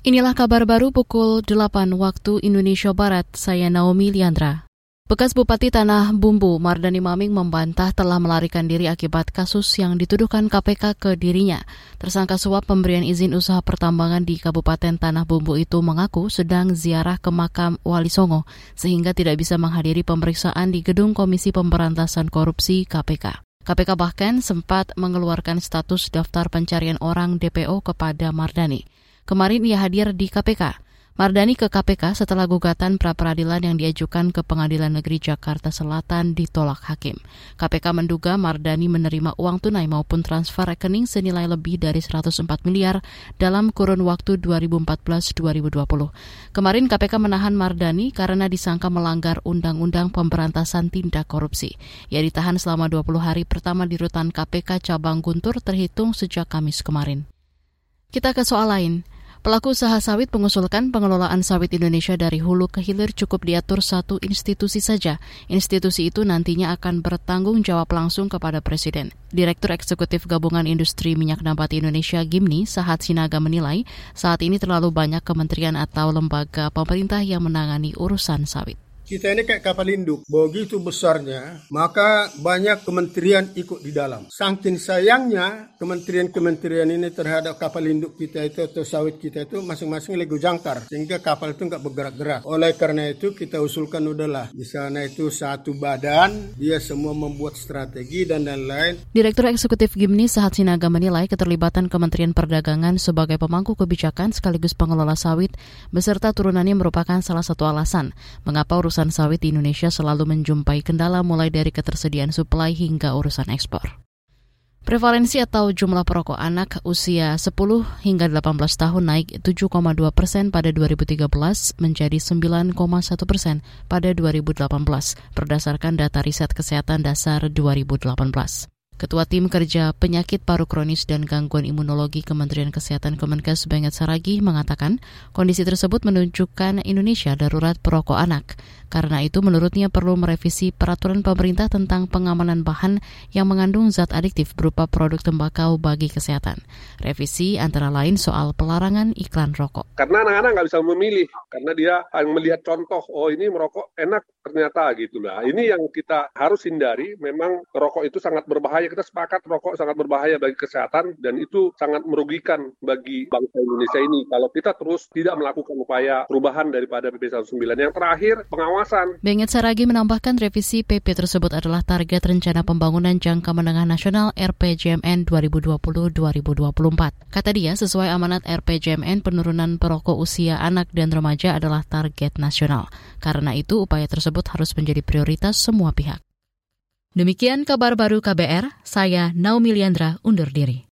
Inilah kabar baru pukul 8 waktu Indonesia Barat. Saya Naomi Liandra. Bekas Bupati Tanah Bumbu Mardani Maming membantah telah melarikan diri akibat kasus yang dituduhkan KPK ke dirinya. Tersangka suap pemberian izin usaha pertambangan di Kabupaten Tanah Bumbu itu mengaku sedang ziarah ke makam Wali Songo sehingga tidak bisa menghadiri pemeriksaan di gedung Komisi Pemberantasan Korupsi KPK. KPK bahkan sempat mengeluarkan status daftar pencarian orang DPO kepada Mardani. Kemarin ia hadir di KPK. Mardani ke KPK setelah gugatan pra-peradilan yang diajukan ke Pengadilan Negeri Jakarta Selatan ditolak hakim. KPK menduga Mardani menerima uang tunai maupun transfer rekening senilai lebih dari 104 miliar dalam kurun waktu 2014-2020. Kemarin KPK menahan Mardani karena disangka melanggar Undang-Undang Pemberantasan Tindak Korupsi. Ia ditahan selama 20 hari pertama di rutan KPK Cabang Guntur terhitung sejak Kamis kemarin. Kita ke soal lain. Pelaku usaha sawit mengusulkan pengelolaan sawit Indonesia dari hulu ke hilir cukup diatur satu institusi saja. Institusi itu nantinya akan bertanggung jawab langsung kepada Presiden. Direktur Eksekutif Gabungan Industri Minyak Nabati Indonesia Gimni, Sahat Sinaga menilai saat ini terlalu banyak kementerian atau lembaga pemerintah yang menangani urusan sawit kita ini kayak kapal induk. Begitu besarnya, maka banyak kementerian ikut di dalam. Saking sayangnya kementerian-kementerian ini terhadap kapal induk kita itu atau sawit kita itu masing-masing lego jangkar. Sehingga kapal itu nggak bergerak-gerak. Oleh karena itu kita usulkan udahlah. Di sana itu satu badan, dia semua membuat strategi dan lain-lain. Direktur Eksekutif Gimni Sahat Sinaga menilai keterlibatan Kementerian Perdagangan sebagai pemangku kebijakan sekaligus pengelola sawit beserta turunannya merupakan salah satu alasan mengapa urusan urusan sawit di Indonesia selalu menjumpai kendala mulai dari ketersediaan suplai hingga urusan ekspor. Prevalensi atau jumlah perokok anak usia 10 hingga 18 tahun naik 7,2 persen pada 2013 menjadi 9,1 persen pada 2018 berdasarkan data riset kesehatan dasar 2018. Ketua Tim Kerja Penyakit Paru Kronis dan Gangguan Imunologi Kementerian Kesehatan Kemenkes Benget Saragi mengatakan kondisi tersebut menunjukkan Indonesia darurat perokok anak. Karena itu menurutnya perlu merevisi peraturan pemerintah tentang pengamanan bahan yang mengandung zat adiktif berupa produk tembakau bagi kesehatan. Revisi antara lain soal pelarangan iklan rokok. Karena anak-anak nggak bisa memilih, karena dia melihat contoh, oh ini merokok enak ternyata gitu lah. Ini yang kita harus hindari, memang rokok itu sangat berbahaya. Kita sepakat rokok sangat berbahaya bagi kesehatan dan itu sangat merugikan bagi bangsa Indonesia ini kalau kita terus tidak melakukan upaya perubahan daripada PP 19. Yang terakhir, pengawasan pengawasan. Benget Saragi menambahkan revisi PP tersebut adalah target rencana pembangunan jangka menengah nasional RPJMN 2020-2024. Kata dia, sesuai amanat RPJMN, penurunan perokok usia anak dan remaja adalah target nasional. Karena itu, upaya tersebut harus menjadi prioritas semua pihak. Demikian kabar baru KBR, saya Naomi Liandra undur diri.